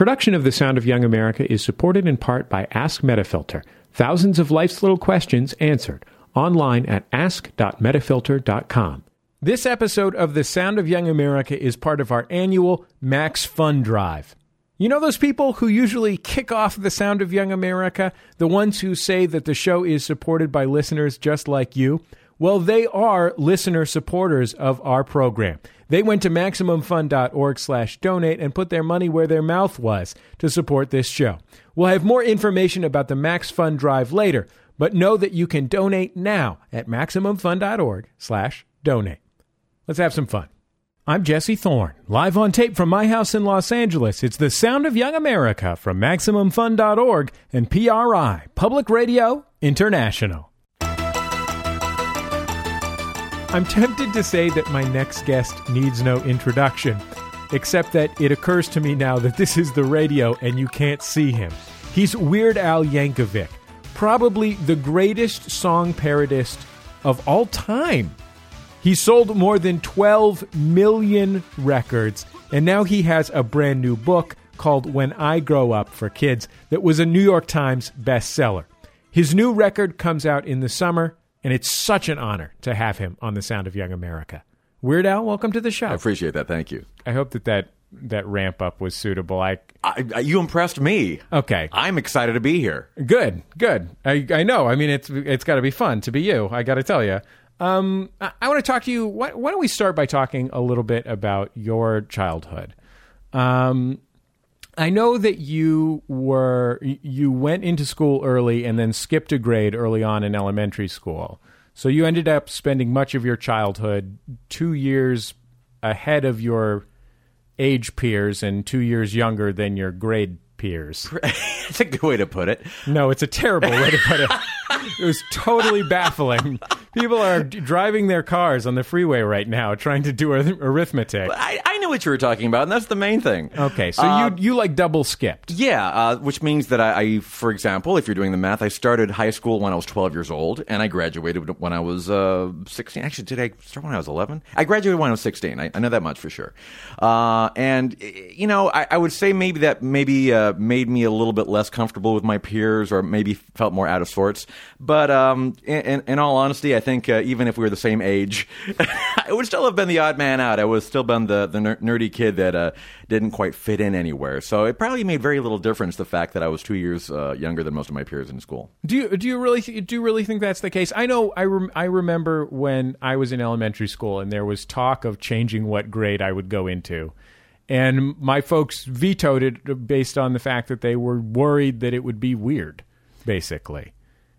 Production of The Sound of Young America is supported in part by Ask Metafilter. Thousands of life's little questions answered online at ask.metafilter.com. This episode of The Sound of Young America is part of our annual Max Fun Drive. You know those people who usually kick off The Sound of Young America? The ones who say that the show is supported by listeners just like you? Well, they are listener supporters of our program. They went to MaximumFun.org slash donate and put their money where their mouth was to support this show. We'll have more information about the Max Fun Drive later, but know that you can donate now at MaximumFun.org slash donate. Let's have some fun. I'm Jesse Thorne, live on tape from my house in Los Angeles. It's the sound of young America from MaximumFun.org and PRI, Public Radio International. I'm tempted to say that my next guest needs no introduction, except that it occurs to me now that this is the radio and you can't see him. He's Weird Al Yankovic, probably the greatest song parodist of all time. He sold more than 12 million records, and now he has a brand new book called When I Grow Up for Kids that was a New York Times bestseller. His new record comes out in the summer, and it's such an honor to have him on the Sound of Young America. Weird Al, welcome to the show. I appreciate that. Thank you. I hope that that, that ramp up was suitable. I I, I, you impressed me. okay, I'm excited to be here. good, good. I I know. I mean, it's it's got to be fun to be you. I got to tell you. Um, I, I want to talk to you. Why, why don't we start by talking a little bit about your childhood? Um, I know that you were you went into school early and then skipped a grade early on in elementary school. So you ended up spending much of your childhood 2 years ahead of your age peers and 2 years younger than your grade peers. That's a good way to put it. No, it's a terrible way to put it. It was totally baffling. People are driving their cars on the freeway right now trying to do arithmetic. I, I know what you were talking about, and that's the main thing. Okay, so Uh, you you like double skipped. Yeah, uh, which means that I, I, for example, if you're doing the math, I started high school when I was 12 years old, and I graduated when I was uh, 16. Actually, did I start when I was 11? I graduated when I was 16. I, I know that much for sure. Uh, and you know, I, I would say maybe that maybe uh, made me a little bit less comfortable with my peers, or maybe felt more out of sorts. But um, in, in, in all honesty, I think uh, even if we were the same age, I would still have been the odd man out. I would still been the the ner- nerdy kid that uh, didn't quite fit in anywhere. So it probably made very little difference the fact that I was two years uh, younger than most of my peers in school. Do you do you really th- do you really think that's the case? I know I I remember when I was in elementary school and there was talk of changing what grade I would go into. And my folks vetoed it based on the fact that they were worried that it would be weird, basically.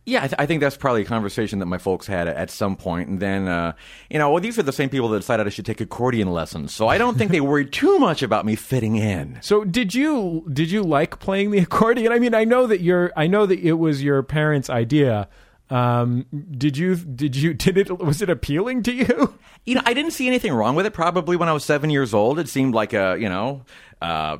Yeah, I, th- I think that's probably a conversation that my folks had at some point, and then uh, you know, well, these are the same people that decided I should take accordion lessons. So I don't think they worried too much about me fitting in. So did you did you like playing the accordion? I mean, I know that your I know that it was your parents' idea. Um, did you did you did it was it appealing to you? You know, I didn't see anything wrong with it. Probably when I was seven years old, it seemed like a you know. Uh,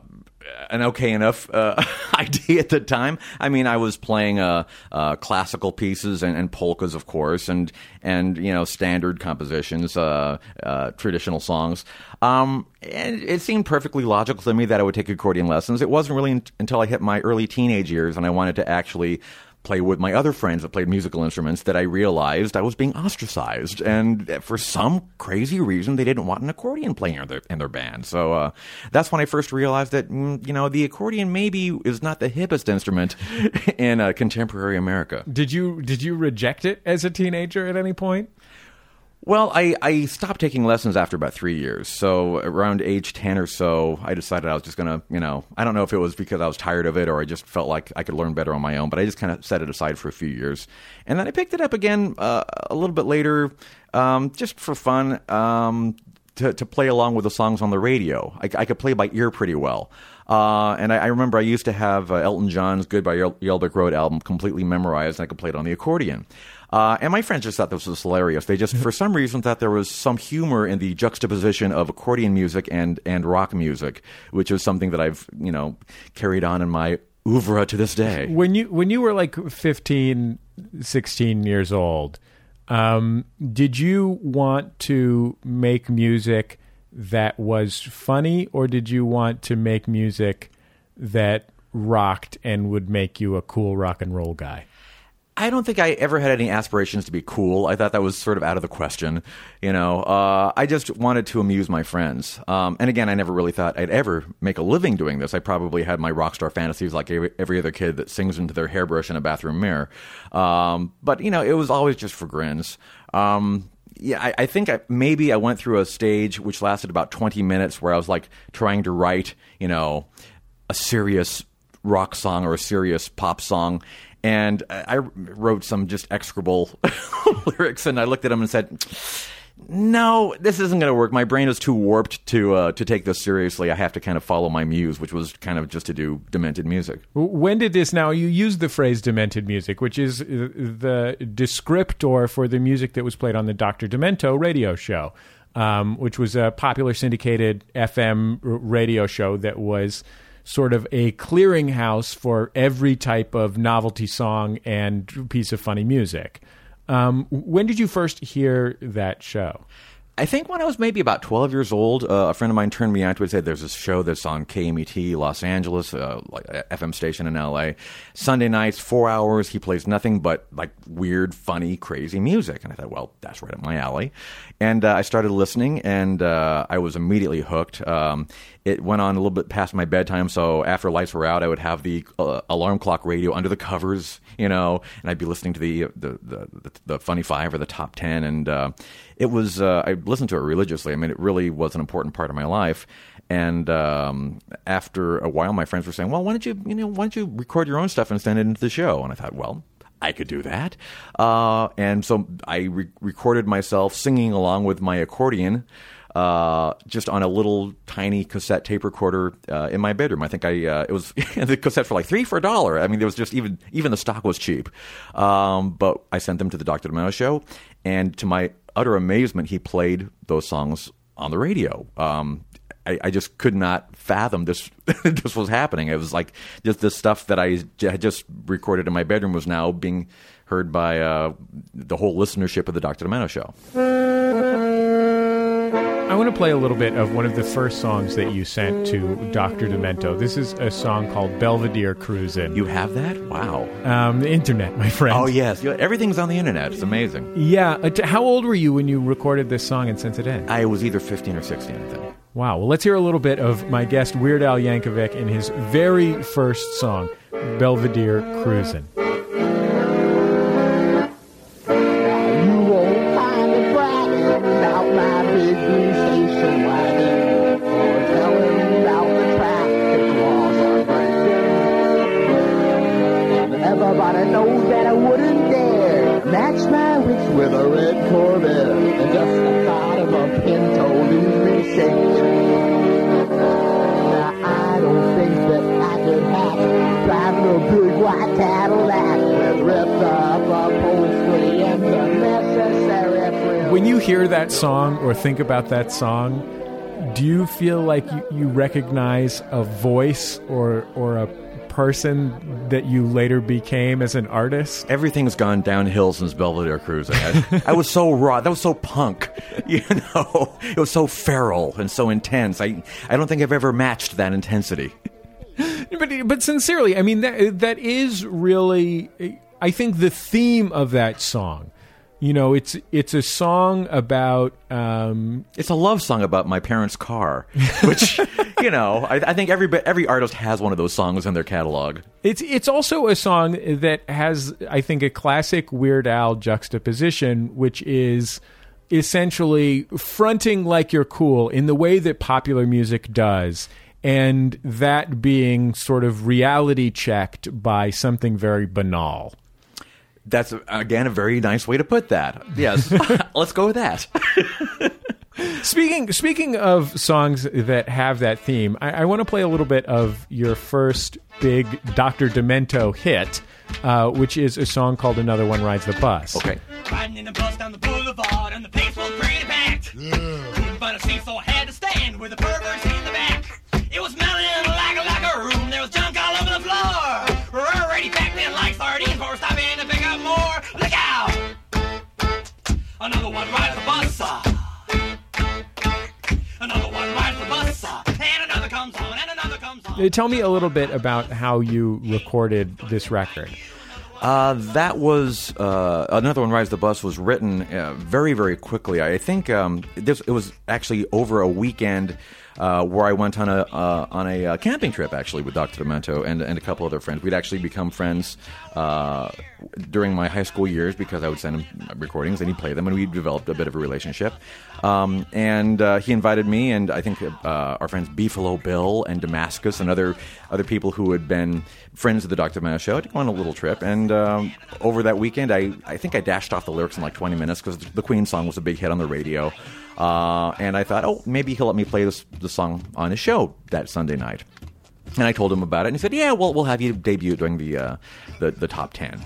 an okay enough uh, idea at the time. I mean, I was playing uh, uh, classical pieces and, and polkas, of course, and and you know standard compositions, uh, uh, traditional songs. Um, and it seemed perfectly logical to me that I would take accordion lessons. It wasn't really un- until I hit my early teenage years and I wanted to actually play with my other friends that played musical instruments that I realized I was being ostracized. And for some crazy reason, they didn't want an accordion player in their, in their band. So uh, that's when I first realized that, mm, you know, the accordion maybe is not the hippest instrument in uh, contemporary America. Did you did you reject it as a teenager at any point? Well, I, I stopped taking lessons after about three years. So around age 10 or so, I decided I was just going to, you know, I don't know if it was because I was tired of it or I just felt like I could learn better on my own, but I just kind of set it aside for a few years. And then I picked it up again uh, a little bit later, um, just for fun. Um, to, to play along with the songs on the radio. I, I could play by ear pretty well. Uh, and I, I remember I used to have uh, Elton John's Goodbye Yel- Yellow Brick Road album completely memorized, and I could play it on the accordion. Uh, and my friends just thought this was hilarious. They just, for some reason, thought there was some humor in the juxtaposition of accordion music and, and rock music, which is something that I've, you know, carried on in my oeuvre to this day. When you when you were like 15, 16 years old, um, did you want to make music that was funny or did you want to make music that rocked and would make you a cool rock and roll guy? I don't think I ever had any aspirations to be cool. I thought that was sort of out of the question. You know, uh, I just wanted to amuse my friends. Um, and again, I never really thought I'd ever make a living doing this. I probably had my rock star fantasies like every, other kid that sings into their hairbrush in a bathroom mirror. Um, but, you know, it was always just for grins. Um, yeah, I, I think I, maybe I went through a stage which lasted about 20 minutes where I was like trying to write, you know, a serious rock song or a serious pop song and I wrote some just execrable lyrics, and I looked at them and said, "No, this isn't going to work. My brain is too warped to uh, to take this seriously. I have to kind of follow my muse, which was kind of just to do demented music." When did this? Now you use the phrase "demented music," which is uh, the descriptor for the music that was played on the Doctor Demento radio show, um, which was a popular syndicated FM radio show that was sort of a clearinghouse for every type of novelty song and piece of funny music. Um, when did you first hear that show? I think when I was maybe about 12 years old, uh, a friend of mine turned me on to it said, There's this show that's on KMET Los Angeles, uh, like FM station in LA. Sunday nights, four hours. He plays nothing but like weird, funny, crazy music. And I thought, Well, that's right up my alley. And uh, I started listening and uh, I was immediately hooked. Um, it went on a little bit past my bedtime, so after lights were out, I would have the uh, alarm clock radio under the covers, you know, and I'd be listening to the the the, the funny five or the top ten, and uh, it was uh, I listened to it religiously. I mean, it really was an important part of my life. And um, after a while, my friends were saying, "Well, why don't you, you know, why don't you record your own stuff and send it into the show?" And I thought, well, I could do that. Uh, and so I re- recorded myself singing along with my accordion uh, just on a little tiny cassette tape recorder uh, in my bedroom. I think I uh, it was the cassette for like three for a dollar. I mean, there was just even even the stock was cheap. Um, but I sent them to the Dr. Demento show, and to my utter amazement, he played those songs on the radio. Um, I, I, just could not fathom this this was happening. It was like just the stuff that I had just recorded in my bedroom was now being heard by uh, the whole listenership of the Dr. Demento show. I want to play a little bit of one of the first songs that you sent to Dr. Demento. This is a song called Belvedere Cruisin'. You have that? Wow. Um, the internet, my friend. Oh, yes. Everything's on the internet. It's amazing. Yeah. Uh, how old were you when you recorded this song and sent it in? I was either 15 or 16, I think. Wow. Well, let's hear a little bit of my guest, Weird Al Yankovic, in his very first song, Belvedere Cruisin'. Hear that song or think about that song, do you feel like you, you recognize a voice or or a person that you later became as an artist? Everything's gone downhill since Belvedere Cruising. I, I was so raw. That was so punk. You know, it was so feral and so intense. I I don't think I've ever matched that intensity. but but sincerely, I mean that that is really. I think the theme of that song you know it's it's a song about um, it's a love song about my parents' car, which you know I, I, think every every artist has one of those songs in their catalog. It's it's also a song that has I think a classic Weird Al juxtaposition, which is essentially fronting like you're cool in the way that popular music does. And that being sort of reality checked by something very banal. That's again a very nice way to put that. Yes, let's go with that. speaking speaking of songs that have that theme, I, I want to play a little bit of your first big Dr. Demento hit, uh, which is a song called "Another One Rides the Bus." Okay. Riding in the bus down the boulevard, and the pace was pretty packed. Yeah. Couldn't find a seat, so I had to stand with the perverts in the back. It was smelling like a, like a room. There was junk Another one rides the bus. Another one rides the bus. And another comes on, and another comes on. Tell me a little bit about how you recorded this record. Uh, that was uh, another one. Rides the Bus was written uh, very, very quickly. I think um, this it was actually over a weekend uh, where I went on a uh, on a uh, camping trip actually with Dr. Demento and and a couple other friends. We'd actually become friends uh, during my high school years because I would send him recordings and he'd play them, and we developed a bit of a relationship. Um, and uh, he invited me and I think our friends Beefalo Bill and Damascus and other other people who had been friends of the Dr. Demento show to go on a little trip. And um, over that weekend, I I think I dashed off the lyrics in like 20 minutes because the Queen song was a big hit on the radio. Uh, and I thought, oh, maybe he'll let me play this the song on his show that Sunday night. And I told him about it, and he said, "Yeah, well, we'll have you debut during the uh, the, the top 10.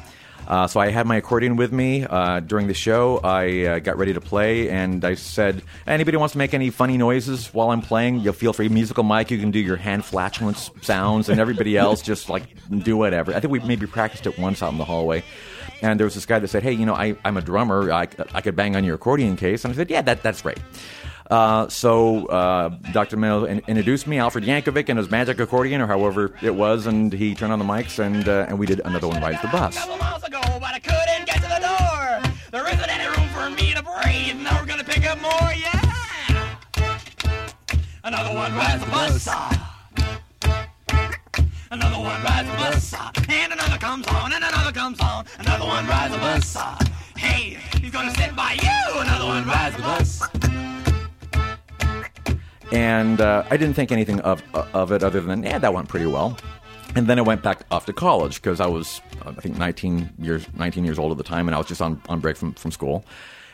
Uh, so I had my accordion with me uh, during the show. I uh, got ready to play, and I said, "Anybody wants to make any funny noises while I'm playing? You'll feel free. Musical Mike, you can do your hand flatulence sounds, and everybody else just like do whatever." I think we maybe practiced it once out in the hallway. And there was this guy that said, "Hey, you know, I, I'm a drummer. I, I could bang on your accordion case." And I said, "Yeah, that, that's great." Uh, so uh, Dr. In- introduced me, Alfred Yankovic, and his magic accordion, or however it was, and he turned on the mics, and uh, and we did another one, Rides the Bus. couple ago, but I couldn't get to the door. There isn't any room for me to breathe. Now we're gonna pick up more, yeah. Another one the bus. Another one rides the bus. And another comes on, and another comes on. Another one rides the bus. Hey, he's gonna sit by you. Another one rides the bus. and uh, I didn't think anything of of it other than yeah, that went pretty well. And then I went back off to college because I was uh, I think 19 years 19 years old at the time, and I was just on on break from from school.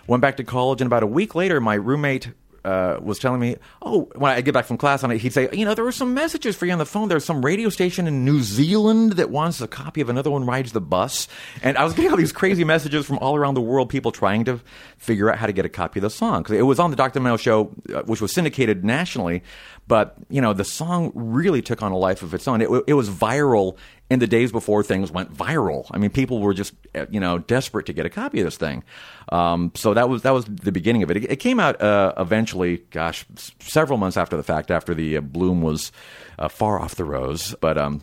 Went back to college, and about a week later, my roommate. Uh, was telling me, oh, when I get back from class, on it, he'd say, you know, there were some messages for you on the phone. There's some radio station in New Zealand that wants a copy of another one rides the bus, and I was getting all these crazy messages from all around the world, people trying to figure out how to get a copy of the song because it was on the Dr. Mel show, uh, which was syndicated nationally. But you know, the song really took on a life of its own. It, it was viral in the days before things went viral. I mean, people were just uh, you know desperate to get a copy of this thing. Um, so that was that was the beginning of it. It, it came out uh, eventually, gosh, s- several months after the fact, after the uh, bloom was uh, far off the rose, but um,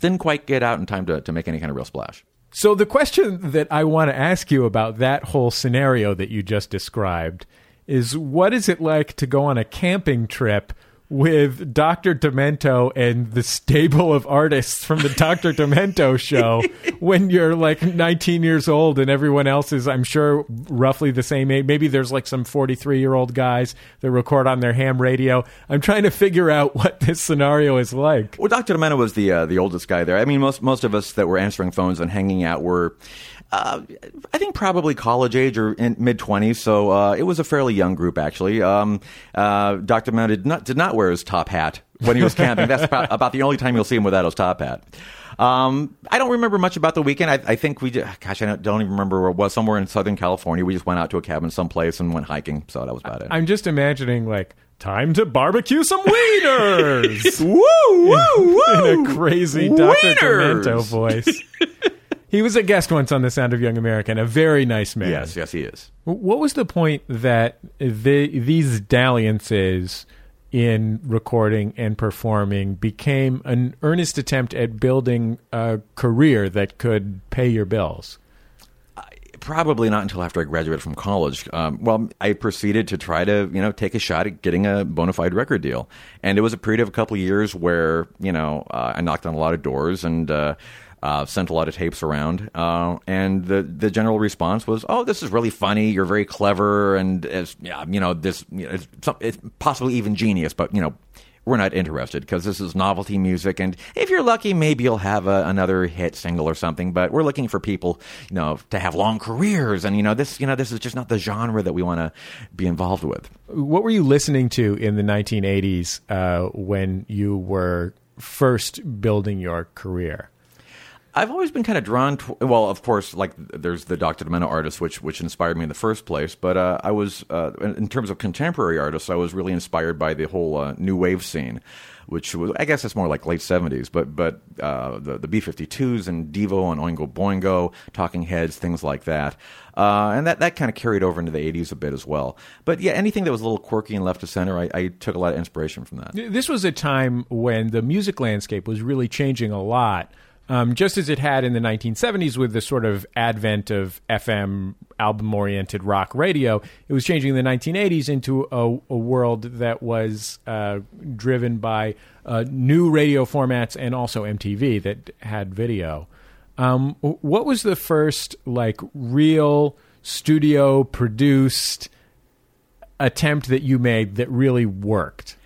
didn't quite get out in time to, to make any kind of real splash. So the question that I want to ask you about that whole scenario that you just described is what is it like to go on a camping trip with Dr. Demento and the stable of artists from the Dr. Demento show when you're like 19 years old and everyone else is, I'm sure, roughly the same age. Maybe there's like some 43 year old guys that record on their ham radio. I'm trying to figure out what this scenario is like. Well, Dr. Demento was the uh, the oldest guy there. I mean, most most of us that were answering phones and hanging out were, uh, I think, probably college age or mid twenties. So uh, it was a fairly young group, actually. Um, uh, Dr. Demento did not did not wear his top hat when he was camping. That's about, about the only time you'll see him without his top hat. Um, I don't remember much about the weekend. I, I think we, just, gosh, I don't, don't even remember where it was. Somewhere in Southern California. We just went out to a cabin someplace and went hiking. So that was about it. I'm just imagining like time to barbecue some wieners. woo woo woo! In a crazy Dr. Demento voice. He was a guest once on The Sound of Young American. A very nice man. yes, yes, he is. What was the point that the, these dalliances in recording and performing became an earnest attempt at building a career that could pay your bills? Probably not until after I graduated from college. Um, well, I proceeded to try to, you know, take a shot at getting a bona fide record deal, and it was a period of a couple of years where, you know, uh, I knocked on a lot of doors and uh, uh, sent a lot of tapes around, uh, and the the general response was, "Oh, this is really funny. You're very clever, and it's, yeah, you know, this, you know, it's, some, it's possibly even genius, but you know." We're not interested because this is novelty music, and if you're lucky, maybe you'll have a, another hit single or something. But we're looking for people, you know, to have long careers, and you know, this, you know, this is just not the genre that we want to be involved with. What were you listening to in the 1980s uh, when you were first building your career? I've always been kind of drawn to. Well, of course, like there's the Dr. Demento artist, which which inspired me in the first place. But uh, I was, uh, in terms of contemporary artists, I was really inspired by the whole uh, new wave scene, which was, I guess, it's more like late '70s. But but uh, the the B-52s and Devo and Oingo Boingo, Talking Heads, things like that. Uh, and that, that kind of carried over into the 80s a bit as well. But yeah, anything that was a little quirky and left to center, I, I took a lot of inspiration from that. This was a time when the music landscape was really changing a lot. Um, just as it had in the 1970s with the sort of advent of FM album oriented rock radio, it was changing in the 1980s into a, a world that was uh, driven by uh, new radio formats and also MTV that had video. Um, what was the first like real studio produced attempt that you made that really worked?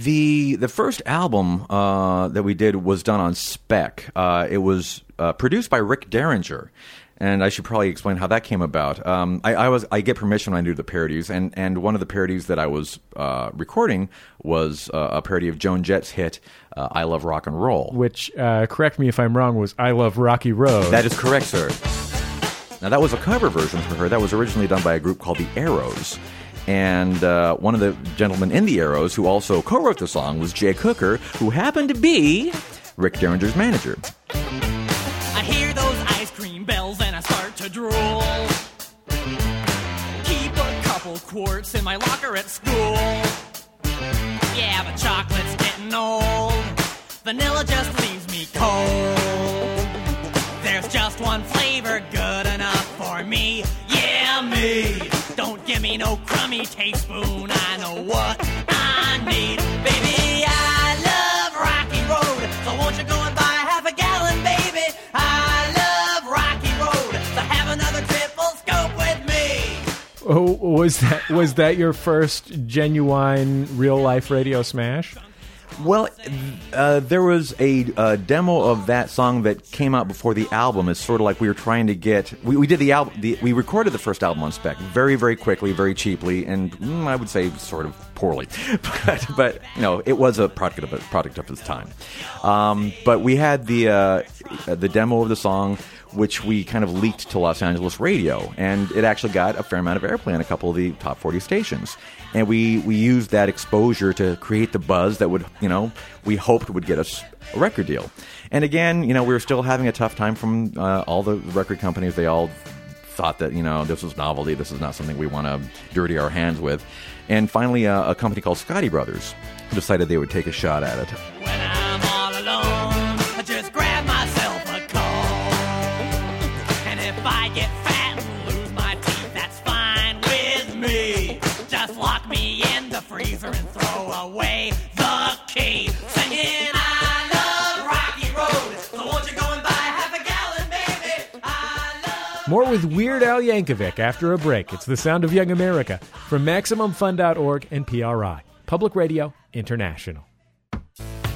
The the first album uh, that we did was done on spec. Uh, it was uh, produced by Rick Derringer, and I should probably explain how that came about. Um, I, I, was I get permission when I do the parodies, and, and one of the parodies that I was uh, recording was uh, a parody of Joan Jett's hit uh, "I Love Rock and Roll," which correct me if I'm wrong was "I Love Rocky Road." That is correct, sir. Now that was a cover version for her. That was originally done by a group called the Arrows. And uh, one of the gentlemen in the Arrows who also co wrote the song was Jake Hooker, who happened to be Rick Derringer's manager. I hear those ice cream bells and I start to drool. Keep a couple quarts in my locker at school. Yeah, but chocolate's getting old. Vanilla just leaves me cold. There's just one flavor good enough for me. Yeah, me. Don't give me no crummy teaspoon. I know what I need. Baby, I love Rocky Road. So won't you go and buy half a gallon, baby? I love Rocky Road. So have another triple scope with me. Oh, was that was that your first genuine real life radio smash? Well, uh, there was a, a, demo of that song that came out before the album. It's sort of like we were trying to get. We, we did the album. We recorded the first album on spec very, very quickly, very cheaply, and mm, I would say sort of poorly. but, but you know, it was a product of a product of its time. Um, but we had the uh, the demo of the song which we kind of leaked to Los Angeles radio, and it actually got a fair amount of airplay on a couple of the top 40 stations and we we used that exposure to create the buzz that would you know we hoped would get us a record deal. And again, you know, we were still having a tough time from uh, all the record companies. They all thought that you know this was novelty. This is not something we want to dirty our hands with. And finally, uh, a company called Scotti Brothers decided they would take a shot at it. Throw away the key. Singing, I love Rocky Road. So won't you go and buy half a gallon, baby? I love More with Weird Al Yankovic after a break. It's the sound of young America from MaximumFun.org and PRI, Public Radio International.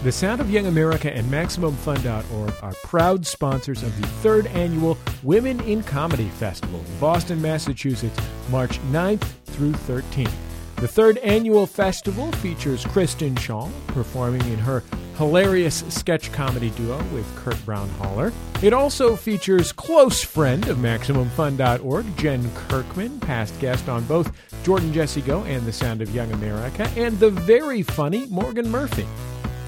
The Sound of Young America and MaximumFun.org are proud sponsors of the third annual Women in Comedy Festival in Boston, Massachusetts, March 9th through 13th. The third annual festival features Kristen Schaal performing in her hilarious sketch comedy duo with Kurt Braunohler. It also features close friend of MaximumFun.org, Jen Kirkman, past guest on both Jordan Jesse Go and The Sound of Young America, and the very funny Morgan Murphy.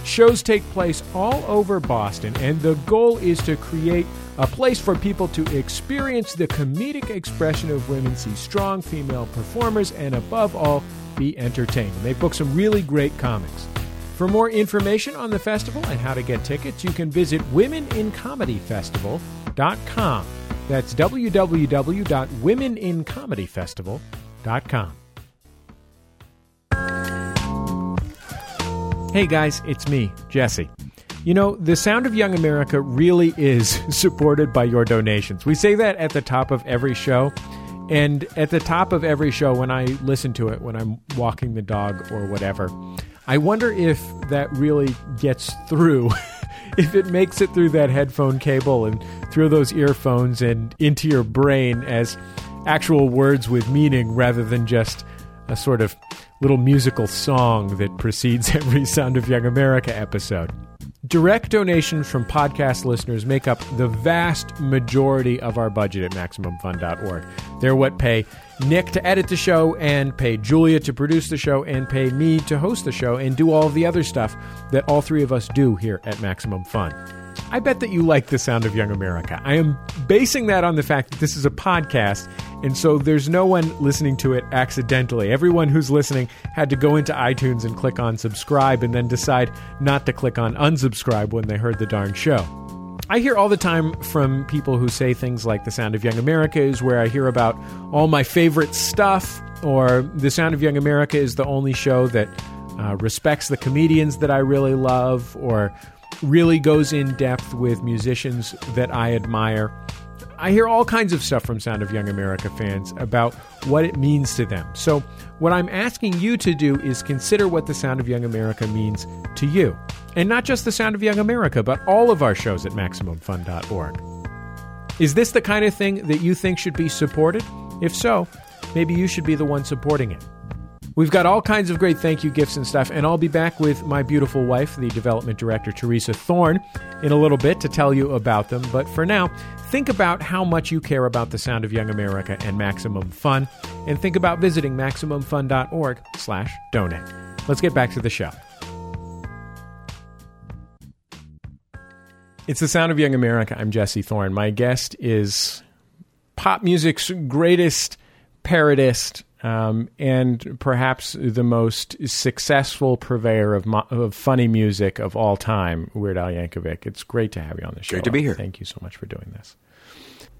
Shows take place all over Boston, and the goal is to create a place for people to experience the comedic expression of women, see strong female performers, and above all, be entertained. They book some really great comics. For more information on the festival and how to get tickets, you can visit womenincomedyfestival.com. That's www.womenincomedyfestival.com. Hey guys, it's me, Jesse. You know, the Sound of Young America really is supported by your donations. We say that at the top of every show. And at the top of every show, when I listen to it, when I'm walking the dog or whatever, I wonder if that really gets through. if it makes it through that headphone cable and through those earphones and into your brain as actual words with meaning rather than just a sort of little musical song that precedes every Sound of Young America episode. Direct donations from podcast listeners make up the vast majority of our budget at MaximumFun.org. They're what pay Nick to edit the show, and pay Julia to produce the show, and pay me to host the show, and do all of the other stuff that all three of us do here at Maximum Fun. I bet that you like the sound of Young America. I am basing that on the fact that this is a podcast, and so there's no one listening to it accidentally. Everyone who's listening had to go into iTunes and click on subscribe and then decide not to click on unsubscribe when they heard the darn show. I hear all the time from people who say things like The Sound of Young America is where I hear about all my favorite stuff, or The Sound of Young America is the only show that uh, respects the comedians that I really love, or really goes in depth with musicians that I admire. I hear all kinds of stuff from Sound of Young America fans about what it means to them. So, what I'm asking you to do is consider what the Sound of Young America means to you. And not just the Sound of Young America, but all of our shows at MaximumFun.org. Is this the kind of thing that you think should be supported? If so, maybe you should be the one supporting it. We've got all kinds of great thank you gifts and stuff, and I'll be back with my beautiful wife, the development director, Teresa Thorne, in a little bit to tell you about them. But for now, think about how much you care about the sound of Young America and Maximum Fun, and think about visiting MaximumFun.org slash donate. Let's get back to the show. It's the sound of Young America. I'm Jesse Thorne. My guest is pop music's greatest parodist, um, and perhaps the most successful purveyor of, mo- of funny music of all time, Weird Al Yankovic. It's great to have you on the show. Great to be here. Thank you so much for doing this.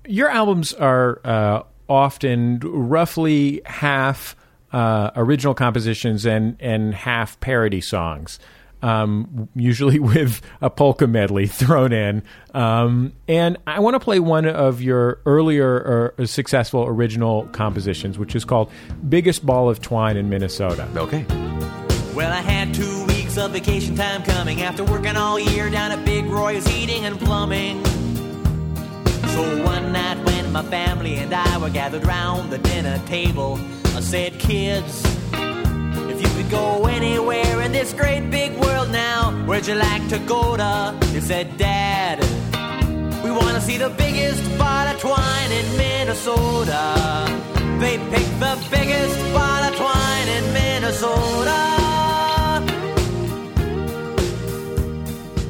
Your albums are uh, often roughly half uh, original compositions and, and half parody songs. Um, usually with a polka medley thrown in. Um, and I want to play one of your earlier uh, successful original compositions, which is called Biggest Ball of Twine in Minnesota. Okay. Well, I had two weeks of vacation time coming after working all year down at Big Roy's Heating and Plumbing. So one night when my family and I were gathered round the dinner table, I said, Kids, if you could go anywhere in this great big world now, where'd you like to go to? They said, Dad, we want to see the biggest ball of twine in Minnesota. They picked the biggest ball of twine in Minnesota.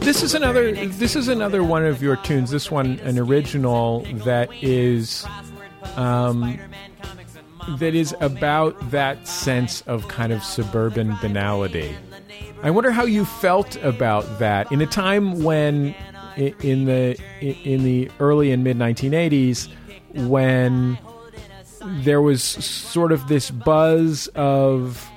This is another. This is another one of your tunes. This one, an original that is, um, that is about that sense of kind of suburban banality. I wonder how you felt about that in a time when, in the in the early and mid 1980s, when there was sort of this buzz of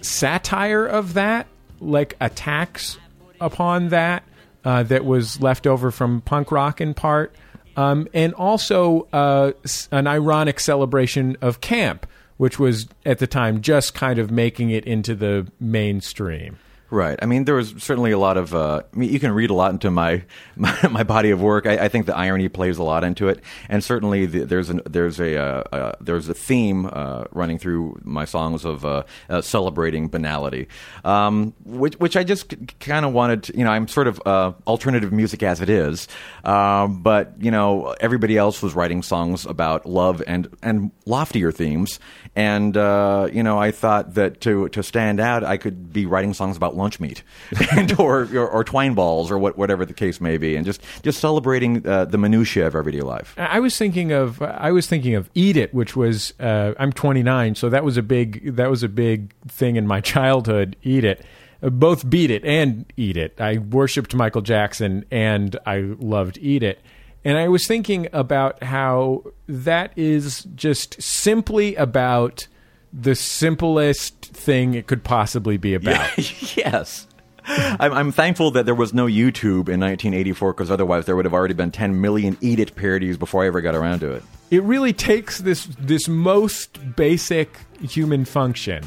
satire of that, like attacks upon that, uh, that was left over from punk rock in part, um, and also uh, an ironic celebration of camp, which was at the time just kind of making it into the mainstream. Right. I mean, there was certainly a lot of. Uh, I mean, you can read a lot into my my, my body of work. I, I think the irony plays a lot into it, and certainly the, there's an there's a uh, uh, there's a theme uh, running through my songs of uh, uh, celebrating banality, um, which which I just kind of wanted. To, you know, I'm sort of alternative music as it is, um, but you know, everybody else was writing songs about love and and loftier themes, and you know, I thought that to to stand out, I could be writing songs about lunch meat, and or, or or twine balls or what whatever the case may be, and just just celebrating uh, the minutia of everyday life. I I was thinking of I was thinking of Eat It, which was uh, I'm 29, so that was a big that was a big thing in my childhood. Eat It, Uh, both Beat It and Eat It. I worshipped Michael Jackson and I loved Eat It. And I was thinking about how that is just simply about the simplest thing it could possibly be about. yes. I'm, I'm thankful that there was no YouTube in 1984 because otherwise there would have already been 10 million Eat It parodies before I ever got around to it. it really takes this this most basic human function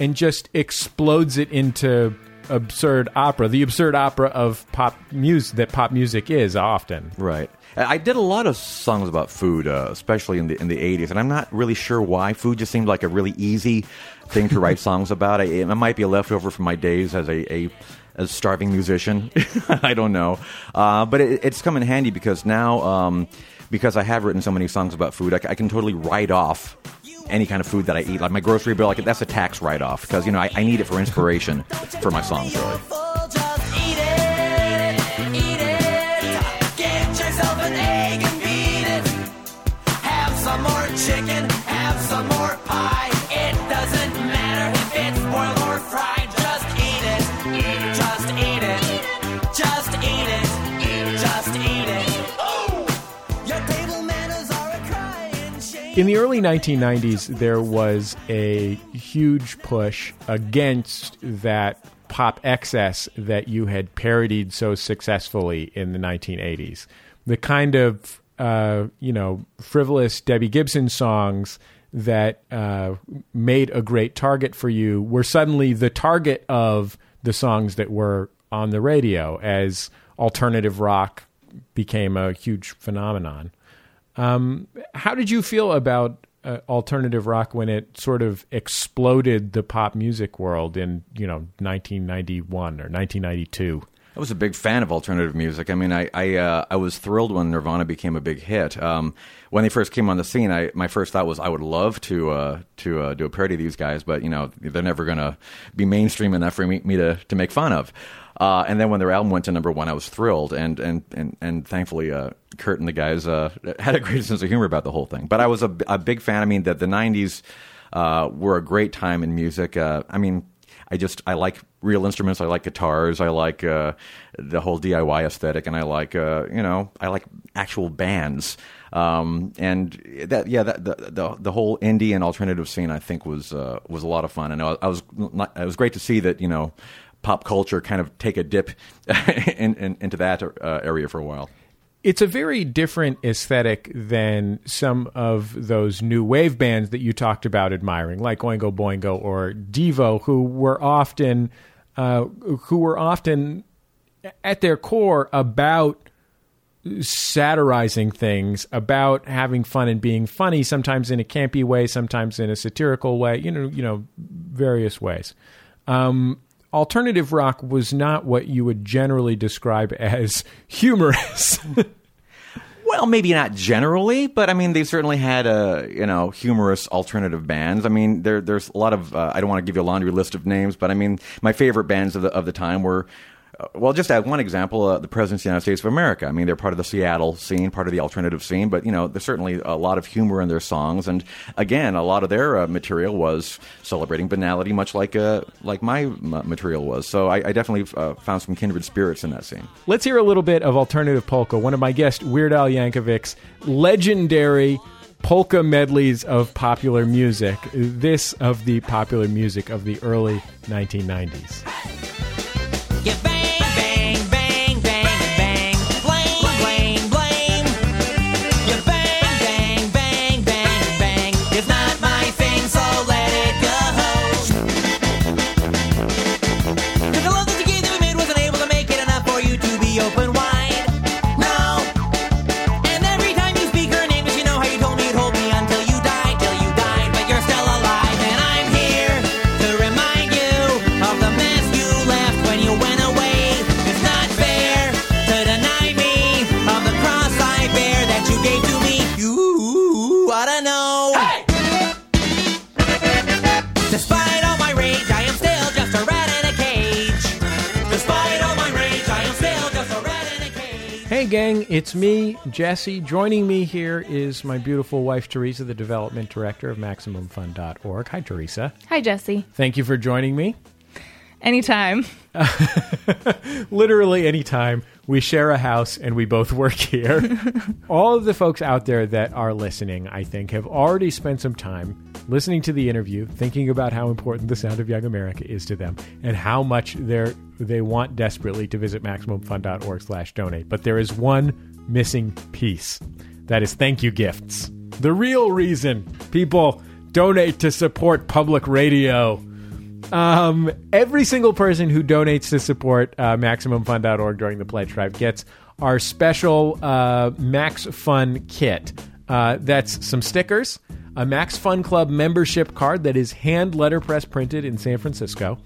and just explodes it into absurd opera the absurd opera of pop music that pop music is often Right. I I did a lot of songs about food, uh, especially in the in the '80s, and I'm not really sure why. Food just seemed like a really easy thing to write songs about. I, it might be a leftover from my days as a, a a starving musician. I don't know, uh, but it, it's come in handy because now. Um, because I have written so many songs about food, I can totally write off any kind of food that I eat. Like my grocery bill, like that's a tax write off because you know I, I need it for inspiration for my songs. Really. In the early 1990s, there was a huge push against that pop excess that you had parodied so successfully in the 1980s. The kind of, uh, you know, frivolous Debbie Gibson songs that uh, made a great target for you were suddenly the target of the songs that were on the radio as alternative rock became a huge phenomenon. Um, how did you feel about uh, alternative rock when it sort of exploded the pop music world in you know 1991 or 1992? I was a big fan of alternative music. I mean, I I, uh, I was thrilled when Nirvana became a big hit. Um, when they first came on the scene, I my first thought was I would love to uh, to uh, do a parody of these guys, but you know they're never going to be mainstream enough for me, me to to make fun of. Uh, and then when their album went to number one, I was thrilled, and and and, and thankfully, uh, Kurt and the guys uh, had a great sense of humor about the whole thing. But I was a, a big fan. I mean, that the '90s uh, were a great time in music. Uh, I mean, I just I like real instruments. I like guitars. I like uh, the whole DIY aesthetic, and I like uh, you know I like actual bands. Um, and that yeah that the, the the whole indie and alternative scene I think was uh, was a lot of fun. And I, I was it was great to see that you know pop culture kind of take a dip in, in, into that uh, area for a while. It's a very different aesthetic than some of those new wave bands that you talked about admiring, like Oingo Boingo or Devo, who were often uh, who were often at their core about satirizing things, about having fun and being funny, sometimes in a campy way, sometimes in a satirical way, you know, you know, various ways. Um, alternative rock was not what you would generally describe as humorous. Well, maybe not generally, but I mean, they certainly had a you know humorous alternative bands. I mean, there there's a lot of uh, I don't want to give you a laundry list of names, but I mean, my favorite bands of the of the time were. Uh, well, just add one example: uh, the Presidents of the United States of America. I mean, they're part of the Seattle scene, part of the alternative scene, but you know, there's certainly a lot of humor in their songs, and again, a lot of their uh, material was celebrating banality, much like uh, like my m- material was. So I, I definitely uh, found some kindred spirits in that scene. Let's hear a little bit of alternative polka. One of my guests, Weird Al Yankovic's legendary polka medleys of popular music. This of the popular music of the early 1990s. It's me, Jesse. Joining me here is my beautiful wife, Teresa, the development director of MaximumFun.org. Hi, Teresa. Hi, Jesse. Thank you for joining me. Anytime. Literally anytime. We share a house and we both work here. All of the folks out there that are listening, I think, have already spent some time listening to the interview, thinking about how important the sound of Young America is to them and how much they're, they want desperately to visit MaximumFun.org slash donate. But there is one missing piece. That is thank you gifts. The real reason people donate to support public radio. Um, every single person who donates to support uh, during the pledge drive gets our special uh, Max Fun kit. Uh, that's some stickers, a Max Fun Club membership card that is hand letterpress printed in San Francisco,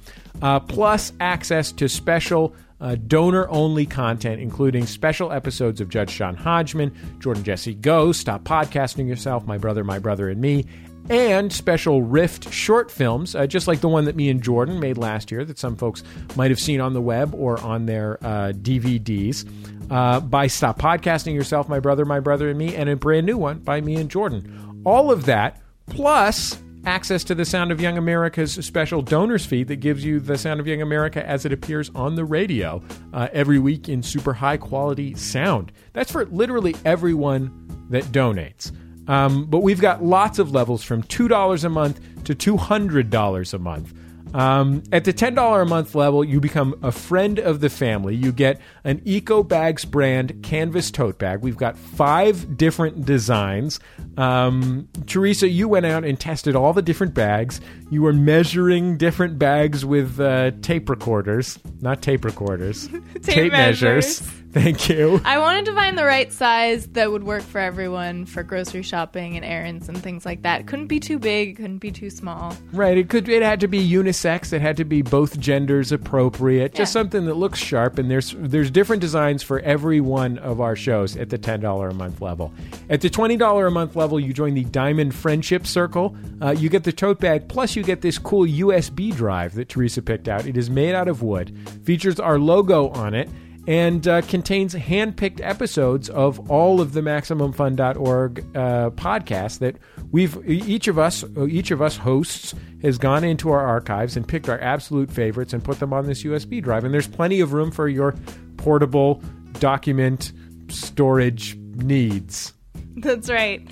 uh, plus access to special uh, donor only content, including special episodes of Judge John Hodgman, Jordan Jesse Go, Stop Podcasting Yourself, My Brother, My Brother, and Me, and special Rift short films, uh, just like the one that me and Jordan made last year that some folks might have seen on the web or on their uh, DVDs. Uh, by Stop Podcasting Yourself, My Brother, My Brother, and Me, and a brand new one by me and Jordan. All of that, plus access to the Sound of Young America's special donors feed that gives you the Sound of Young America as it appears on the radio uh, every week in super high quality sound. That's for literally everyone that donates. Um, but we've got lots of levels from $2 a month to $200 a month. Um, at the $10 a month level, you become a friend of the family. You get an Eco Bags brand canvas tote bag. We've got five different designs. Um, Teresa, you went out and tested all the different bags. You were measuring different bags with uh, tape recorders, not tape recorders, tape, measures. Thank you. I wanted to find the right size that would work for everyone for grocery shopping and errands and things like that. Couldn't be too big, couldn't be too small. Right. It could. It had to be unisex. It had to be both genders appropriate. Just something that looks sharp. And there's there's different designs for every one of our shows at the ten dollar a month level. At the twenty dollar a month level, you join the Diamond Friendship Circle. Uh, you get the tote bag plus you get this cool USB drive that Teresa picked out. It is made out of wood. Features our logo on it. And uh, contains hand-picked episodes of all of the MaximumFun.org uh, podcasts that we've each of us each of us hosts has gone into our archives and picked our absolute favorites and put them on this USB drive. And there's plenty of room for your portable document storage needs. That's right.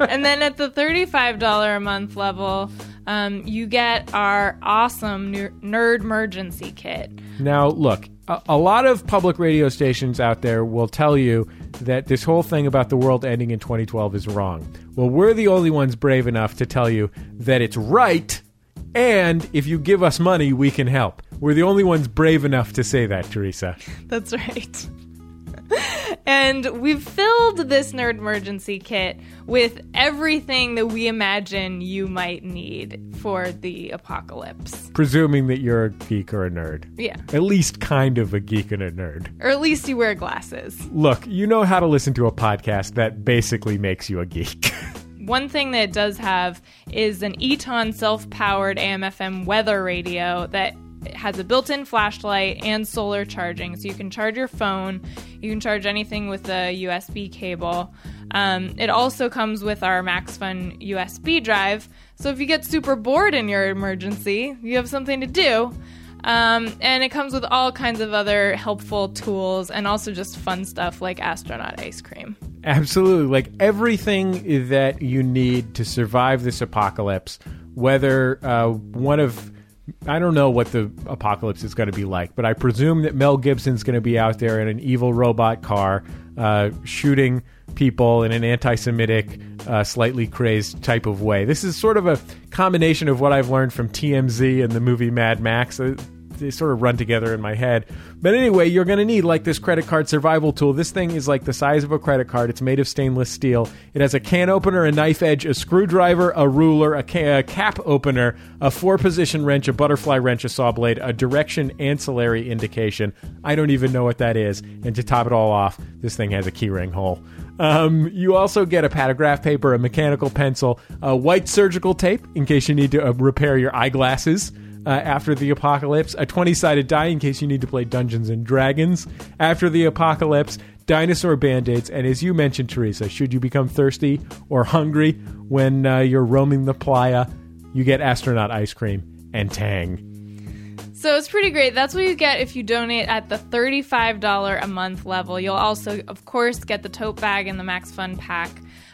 and then at the $35 a month level, um, you get our awesome Nerd Emergency Kit. Now, look, a, a lot of public radio stations out there will tell you that this whole thing about the world ending in 2012 is wrong. Well, we're the only ones brave enough to tell you that it's right, and if you give us money, we can help. We're the only ones brave enough to say that, Teresa. That's right. and we've filled this Nerd Emergency Kit with everything that we imagine you might need for the apocalypse. Presuming that you're a geek or a nerd. Yeah. At least kind of a geek and a nerd. Or at least you wear glasses. Look, you know how to listen to a podcast that basically makes you a geek. One thing that it does have is an Eton self powered AM/FM weather radio that has a built in flashlight and solar charging. So you can charge your phone, you can charge anything with a USB cable. Um, it also comes with our MaxFun USB drive. So if you get super bored in your emergency, you have something to do. Um, and it comes with all kinds of other helpful tools and also just fun stuff like astronaut ice cream. Absolutely. Like everything that you need to survive this apocalypse, whether uh, one of. I don't know what the apocalypse is going to be like, but I presume that Mel Gibson's going to be out there in an evil robot car uh, shooting people in an anti Semitic, uh, slightly crazed type of way. This is sort of a combination of what I've learned from TMZ and the movie Mad Max. They sort of run together in my head. But anyway, you're going to need like this credit card survival tool. This thing is like the size of a credit card. It's made of stainless steel. It has a can opener, a knife edge, a screwdriver, a ruler, a, ca- a cap opener, a four position wrench, a butterfly wrench, a saw blade, a direction ancillary indication. I don't even know what that is. And to top it all off, this thing has a keyring hole. Um, you also get a pad of graph paper, a mechanical pencil, a white surgical tape in case you need to uh, repair your eyeglasses uh, after the apocalypse, a 20 sided die in case you need to play Dungeons and Dragons after the apocalypse, dinosaur band aids, and as you mentioned, Teresa, should you become thirsty or hungry when uh, you're roaming the playa, you get astronaut ice cream and Tang. So it's pretty great. That's what you get if you donate at the $35 a month level. You'll also, of course, get the tote bag and the Max Fun pack.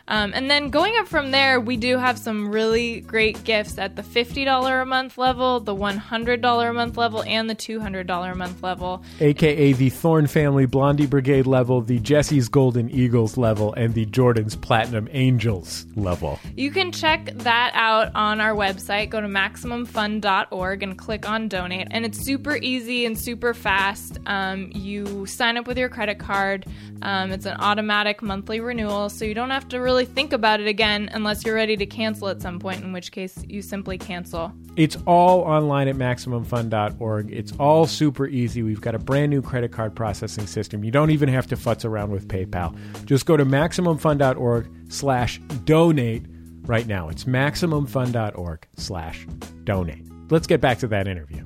Um, and then going up from there, we do have some really great gifts at the $50 a month level, the $100 a month level, and the $200 a month level. aka the Thorn Family Blondie Brigade level, the Jesse's Golden Eagles level, and the Jordan's Platinum Angels level. You can check that out on our website. Go to MaximumFun.org and click on donate. And it's super easy and super fast. Um, you sign up with your credit card, um, it's an automatic monthly renewal, so you don't have to really really think about it again unless you're ready to cancel at some point, in which case you simply cancel. It's all online at MaximumFun.org. It's all super easy. We've got a brand new credit card processing system. You don't even have to futz around with PayPal. Just go to MaximumFun.org slash donate right now. It's MaximumFun.org slash donate. Let's get back to that interview.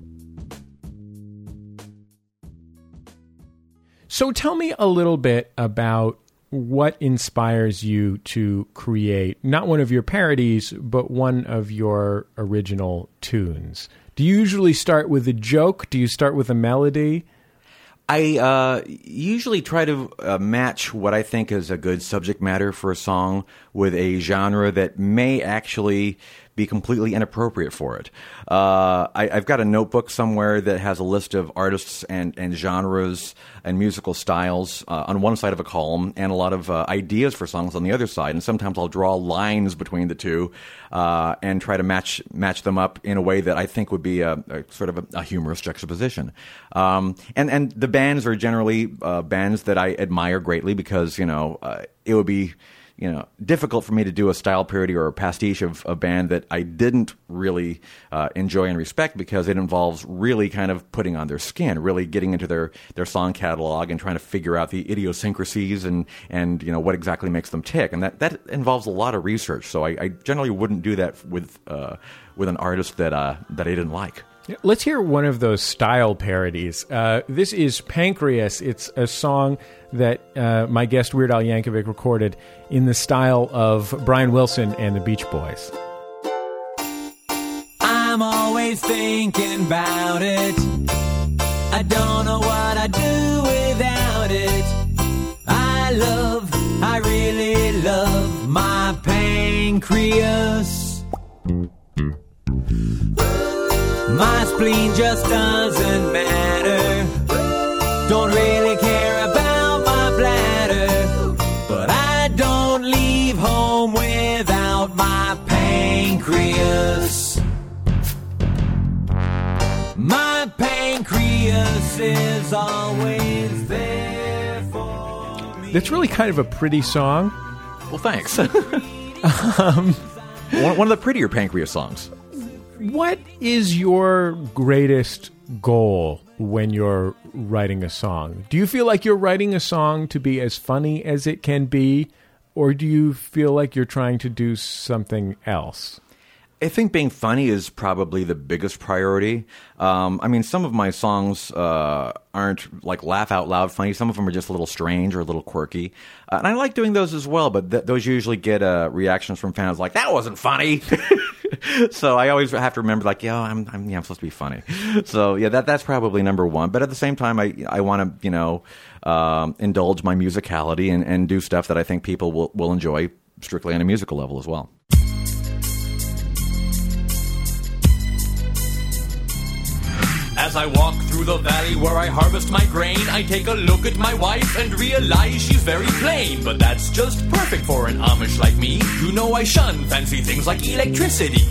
So tell me a little bit about what inspires you to create not one of your parodies, but one of your original tunes. Do you usually start with a joke? Do you start with a melody? I uh, usually try to uh, match what I think is a good subject matter for a song with a genre that may actually be completely inappropriate for it. Uh, I, have got a notebook somewhere that has a list of artists and, and genres and musical styles uh, on one side of a column, and a lot of uh, ideas for songs on the other side. And sometimes I'll draw lines between the two uh, and try to match match them up in a way that I think would be a, a sort of a, a, humorous juxtaposition. Um, and and the bands are generally uh, bands that I admire greatly because you know uh, it would be you know difficult for me to do a style parody or a pastiche of a band that I didn't really uh, enjoy and respect because it involves really kind of putting on their skin, really getting into their their song catalog and trying to figure out the idiosyncrasies and and you know what exactly makes them tick, and that that involves a lot of research. So I, I generally wouldn't do that with uh, with an artist that uh, that I didn't like. Let's hear one of those style parodies. Uh, this is Pancreas. It's a song that uh, my guest Weird Al Yankovic recorded in the style of Brian Wilson and the Beach Boys. I'm always thinking about it. I don't know what I'd do without it. I love, I really love my pancreas. My spleen just doesn't matter. Don't really care about my bladder. But I don't leave home without my pancreas. My pancreas is always there for me. That's really kind of a pretty song. Well, thanks. um, one, one of the prettier pancreas songs. What is your greatest goal when you're writing a song? Do you feel like you're writing a song to be as funny as it can be, or do you feel like you're trying to do something else? I think being funny is probably the biggest priority. Um, I mean, some of my songs uh, aren't like laugh out loud funny. Some of them are just a little strange or a little quirky, uh, and I like doing those as well. But th- those usually get uh, reactions from fans like "That wasn't funny." so I always have to remember, like, yeah, I'm, I'm, yeah, I'm supposed to be funny. So yeah, that that's probably number one. But at the same time, I I want to you know um, indulge my musicality and, and do stuff that I think people will will enjoy strictly on a musical level as well. As I walk through the valley where I harvest my grain, I take a look at my wife and realize she's very plain. But that's just perfect for an Amish like me. You know I shun fancy things like electricity.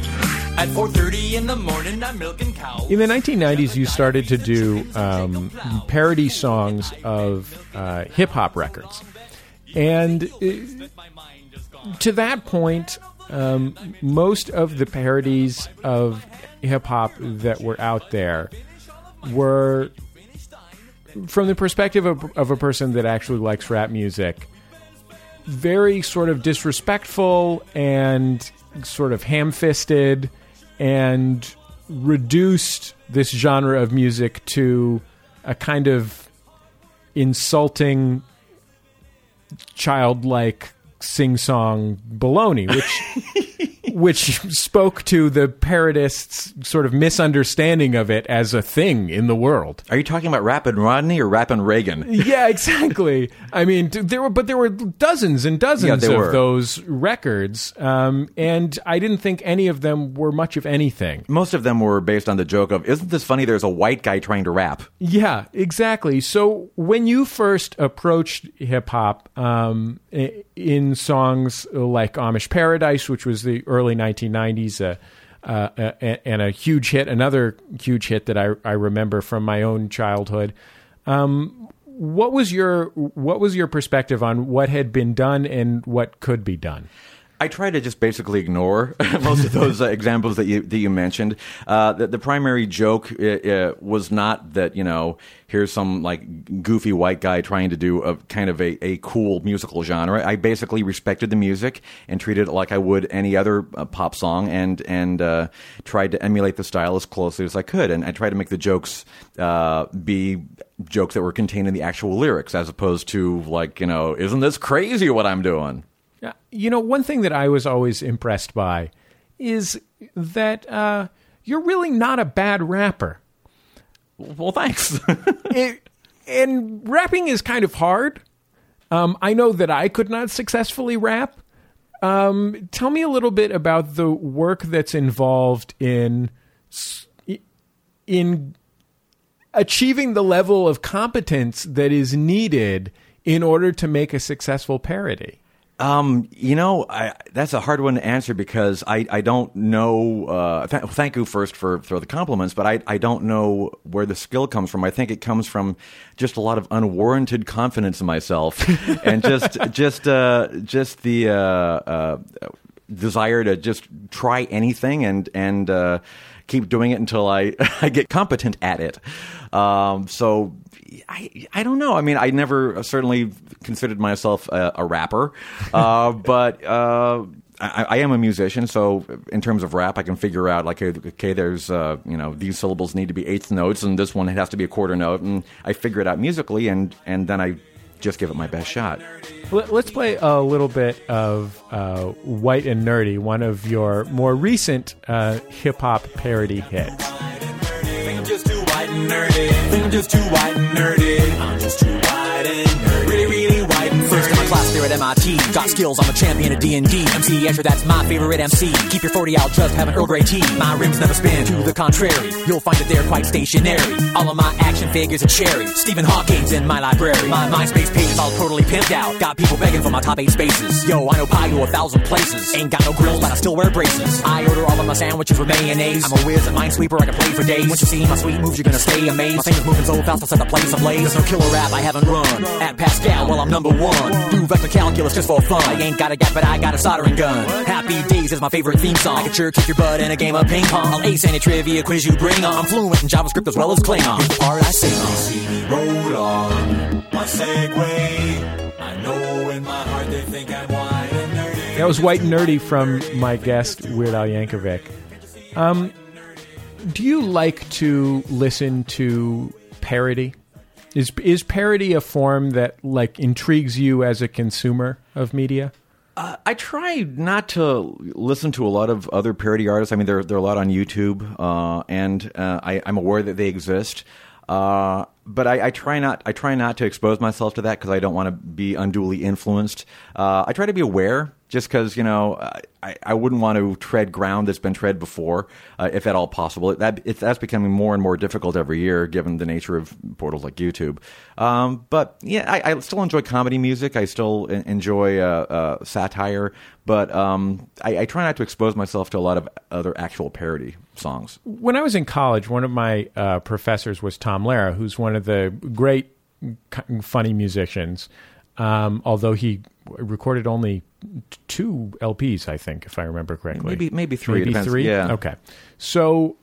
At 4:30 in the morning, I'm milking cows. In the 1990s, you started to do um, parody songs of uh, hip hop records, and uh, to that point, um, most of the parodies of hip hop that were out there were from the perspective of, of, a person that actually likes rap music very sort of disrespectful and sort of ham-fisted and reduced this genre of music to a kind of insulting childlike sing-song baloney which which spoke to the parodists' sort of misunderstanding of it as a thing in the world. Are you talking about Rappin' Rodney or Rappin' Reagan? yeah, exactly. I mean, there were, but there were dozens and dozens yeah, of were. those records, um, and I didn't think any of them were much of anything. Most of them were based on the joke of, "Isn't this funny? There's a white guy trying to rap." Yeah, exactly. So when you first approached hip hop um, in songs like Amish Paradise, which was the early early 1990s, uh, uh, and a huge hit, another huge hit that I, I remember from my own childhood. Um, what was your what was your perspective on what had been done and what could be done? I try to just basically ignore most of those uh, examples that you that you mentioned. Uh, the, the primary joke uh, uh, was not that you know here's some like goofy white guy trying to do a kind of a, a cool musical genre. I basically respected the music and treated it like I would any other uh, pop song, and and tried to emulate the style as closely as I could. And I tried to make the jokes be jokes that were contained in the actual lyrics, as opposed to like you know, isn't this crazy what I'm doing? Yeah, You know, one thing that I was always impressed by is that uh, you're really not a bad rapper. Well, thanks. it, and rapping is kind of hard. Um, I know that I could not successfully rap. Um, tell me a little bit about the work that's involved in in achieving the level of competence that is needed in order to make a successful parody. Um, you know, I, that's a hard one to answer because I, I don't know. Uh, th- thank you first for, for the compliments, but I, I don't know where the skill comes from. I think it comes from just a lot of unwarranted confidence in myself and just just uh, just the uh, uh, desire to just try anything and and uh, keep doing it until I I get competent at it. Um, so I, I don't know. I mean, I never certainly considered myself a, a rapper, uh, but uh, I, I, am a musician. So in terms of rap, I can figure out like, okay, there's uh, you know these syllables need to be eighth notes, and this one has to be a quarter note, and I figure it out musically, and and then I just give it my best shot. Let's play a little bit of uh, White and Nerdy, one of your more recent uh, hip hop parody hits Think I'm just too white and nerdy. I'm just too white and nerdy. Really, First in my class there at MIT. Got skills, I'm a champion of D&D. MC Escher, that's my favorite MC. Keep your 40 out, just have an Earl Grey tea. My rims never spin. To the contrary, you'll find that they're quite stationary. All of my action figures are cherry. Stephen Hawking's in my library. My MySpace page is all totally pimped out. Got people begging for my top eight spaces. Yo, I know pi to a thousand places. Ain't got no grills, but I still wear braces. I order all of my sandwiches with mayonnaise. I'm a whiz at Minesweeper, I can play for days. Once you see my sweet moves, you're gonna stay amazed. My fingers moving so fast, I'll set the place ablaze. There's no killer app I haven't run. At Pascal, well, I'm number one. Do vector calculus just for fun. I ain't got a gat, but I got a soldering gun. Happy Days is my favorite theme song. I can sure kick your butt in a game of ping pong. I'll ace any trivia quiz you bring on. I'm fluent in JavaScript as well as Klingon. It's the part I sing on. See me roll on my Segway. I know in my heart they think I'm white and nerdy. That was White and Nerdy from my guest Weird Al Yankovic. Um, do you like to listen to parody? Is is parody a form that like intrigues you as a consumer of media? Uh, I try not to listen to a lot of other parody artists. I mean, there, there are a lot on YouTube, uh, and uh, I, am aware that they exist. Uh, but I, I, try not. I try not to expose myself to that because I don't want to be unduly influenced. Uh, I try to be aware, just because you know I, I wouldn't want to tread ground that's been tread before, uh, if at all possible. That it, that's becoming more and more difficult every year, given the nature of portals like YouTube. Um, but yeah, I, I, still enjoy comedy music. I still enjoy uh, uh, satire, but um, I, I try not to expose myself to a lot of other actual parody songs. When I was in college, one of my uh, professors was Tom Lehrer, who's one the great funny musicians. Um, although he recorded only two LPs, I think, if I remember correctly. Maybe maybe three. Maybe three. Yeah. Okay. So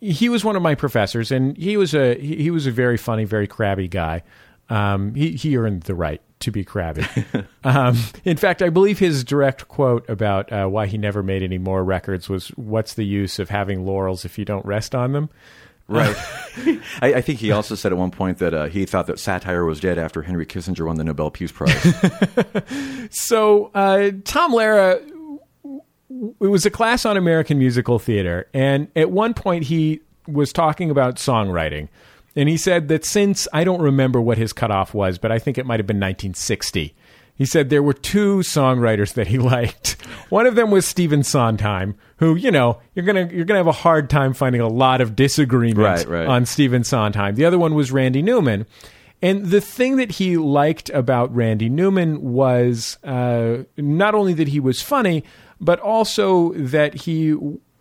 he was one of my professors, and he was a he was a very funny, very crabby guy. Um, he he earned the right to be crabby. um, in fact, I believe his direct quote about uh, why he never made any more records was, "What's the use of having laurels if you don't rest on them?" Right. I, I, think he also said at one point that uh, he thought that satire was dead after Henry Kissinger won the Nobel Peace Prize. so uh, Tom Lehrer, it was a class on American musical theater, and at one point he was talking about songwriting. And he said that since I don't remember what his cutoff was, but I think it might have been 1960 he said there were two songwriters that he liked. One of them was Stephen Sondheim, who you know you're gonna you're gonna have a hard time finding a lot of disagreement right, right. on Stephen Sondheim. The other one was Randy Newman. And the thing that he liked about Randy Newman was uh, not only that he was funny, but also that he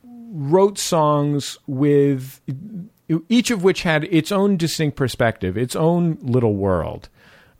wrote songs with each of which had its own distinct perspective, its own little world.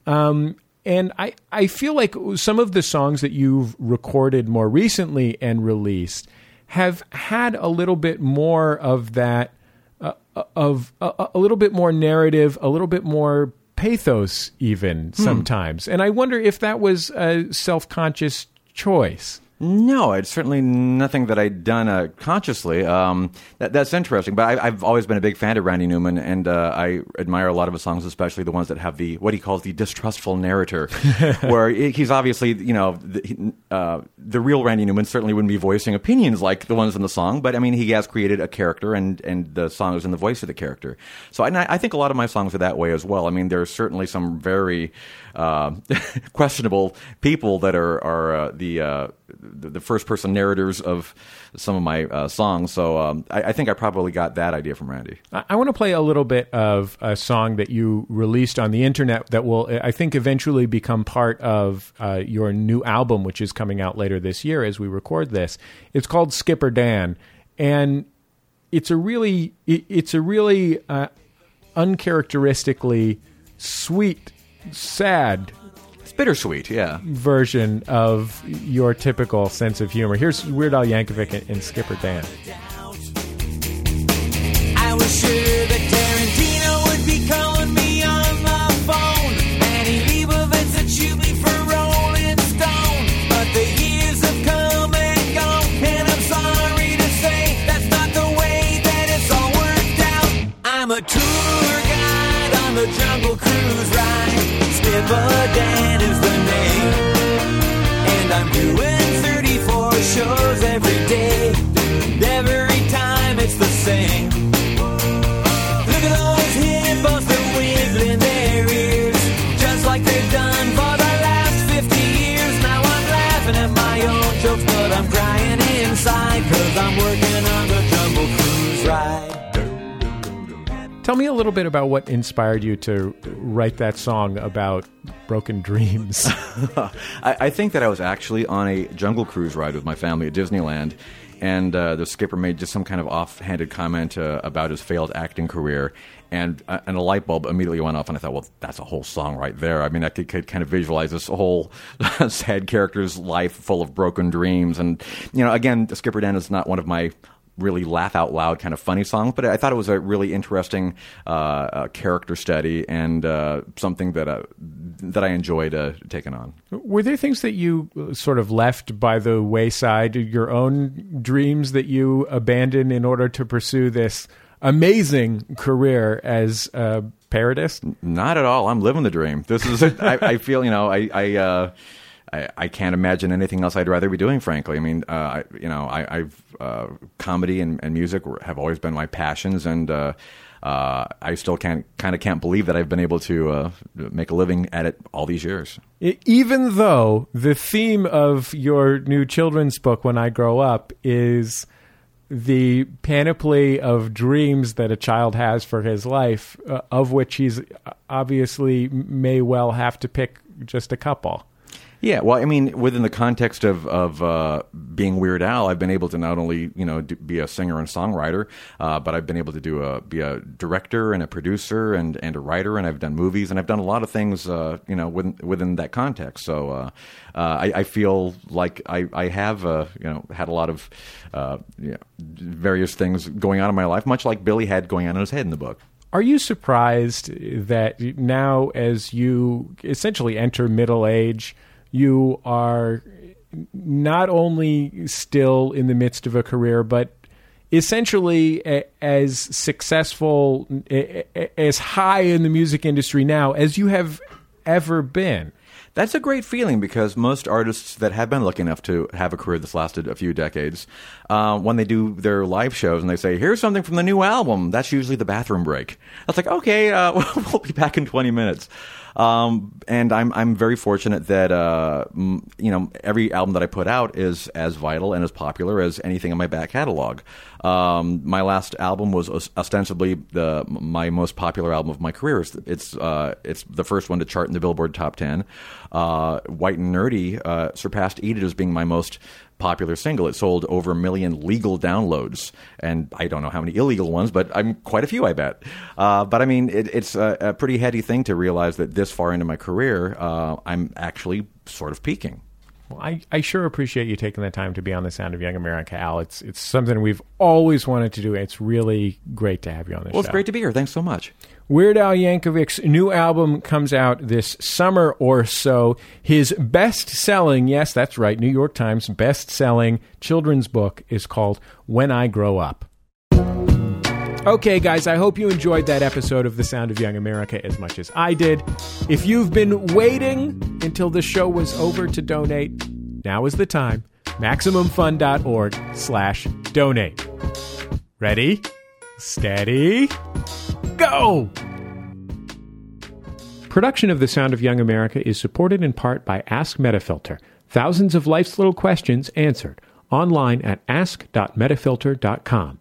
Um, and I, I feel like some of the songs that you've recorded more recently and released have had a little bit more of that, uh, of uh, a little bit more narrative, a little bit more pathos, even sometimes. And I wonder if that was a self conscious choice. No, it's certainly nothing that I'd done uh, consciously. Um, that, that's interesting, but I, I've always been a big fan of Randy Newman, and uh, I admire a lot of his songs, especially the ones that have the what he calls the distrustful narrator, where he- he's obviously, you know, the, uh, the real Randy Newman certainly wouldn't be voicing opinions like the ones in the song, but I mean, he has created a character, and and the song is in the voice of the character. So I, I think a lot of my songs are that way as well. I mean, there's certainly some very uh, questionable people that are are uh, the, uh, the first person narrators of some of my uh, songs. So um, I, I think I probably got that idea from Randy. I, I want to play a little bit of a song that you released on the internet that will, I think, eventually become part of uh, your new album, which is coming out later this year as we record this. It's called Skipper Dan, and it's a really, it, it's a really uh, uncharacteristically sweet, sad It's bittersweet, yeah. version of your typical sense of humor. Here's Weird Al Yankovic and, and Skipper Dan. Tell me a little bit about what inspired you to write that song about broken dreams. I, I think that I was actually on a jungle cruise ride with my family at Disneyland, and uh, the skipper made just some kind of offhanded comment uh, about his failed acting career. And, uh, and a light bulb immediately went off, and I thought, well, that's a whole song right there. I mean, I could, could kind of visualize this whole sad character's life full of broken dreams. And, you know, again, Skipper Dan is not one of my really laugh out loud kind of funny songs, but I thought it was a really interesting uh, uh, character study and uh, something that uh, that I enjoyed uh, taking on. Were there things that you uh, sort of left by the wayside, your own dreams that you abandoned in order to pursue this amazing career as a parodist? Not at all. I'm living the dream. This is. I, I feel you know. I. I uh, I, can't imagine anything else I'd rather be doing. Frankly, I mean, uh, I, you know, I, I've uh, comedy and, and music have always been my passions, and uh, uh, I still can't kind of can't believe that I've been able to uh, make a living at it all these years. Even though the theme of your new children's book, When I Grow Up, is the panoply of dreams that a child has for his life, uh, of which he's obviously may well have to pick just a couple. Yeah, well, I mean, within the context of of uh, being Weird Al, I've been able to not only you know do, be a singer and songwriter, uh, but I've been able to do a be a director and a producer and, and a writer, and I've done movies and I've done a lot of things uh, you know within within that context. So uh, uh, I, I feel like I I have uh, you know had a lot of you know, various things going on in my life, much like Billy had going on in his head in the book. Are you surprised that now, as you essentially enter middle age, you are not only still in the midst of a career, but essentially as successful, as high in the music industry now as you have ever been? That's a great feeling because most artists that have been lucky enough to have a career that's lasted a few decades, uh, when they do their live shows and they say, "Here's something from the new album," that's usually the bathroom break. That's like, okay, uh, we'll be back in 20 minutes. Um, and I'm I'm very fortunate that uh, m- you know every album that I put out is as vital and as popular as anything in my back catalog. Um, my last album was os- ostensibly the my most popular album of my career. It's it's, uh, it's the first one to chart in the Billboard Top Ten. Uh, White and Nerdy uh, surpassed Eat It as being my most popular single. It sold over a million legal downloads, and I don't know how many illegal ones, but I'm quite a few, I bet. Uh, but I mean, it, it's a, a pretty heady thing to realize that this far into my career, uh, I'm actually sort of peaking. Well, I, I sure appreciate you taking the time to be on the Sound of Young America, Al. It's it's something we've always wanted to do. It's really great to have you on the Well, show. it's great to be here. Thanks so much. Weird Al Yankovic's new album comes out this summer or so. His best selling, yes, that's right, New York Times best selling children's book is called When I Grow Up. Okay, guys, I hope you enjoyed that episode of The Sound of Young America as much as I did. If you've been waiting until the show was over to donate, now is the time. MaximumFun.org slash donate. Ready? Steady? Go! Production of The Sound of Young America is supported in part by Ask Metafilter. Thousands of life's little questions answered online at ask.metafilter.com.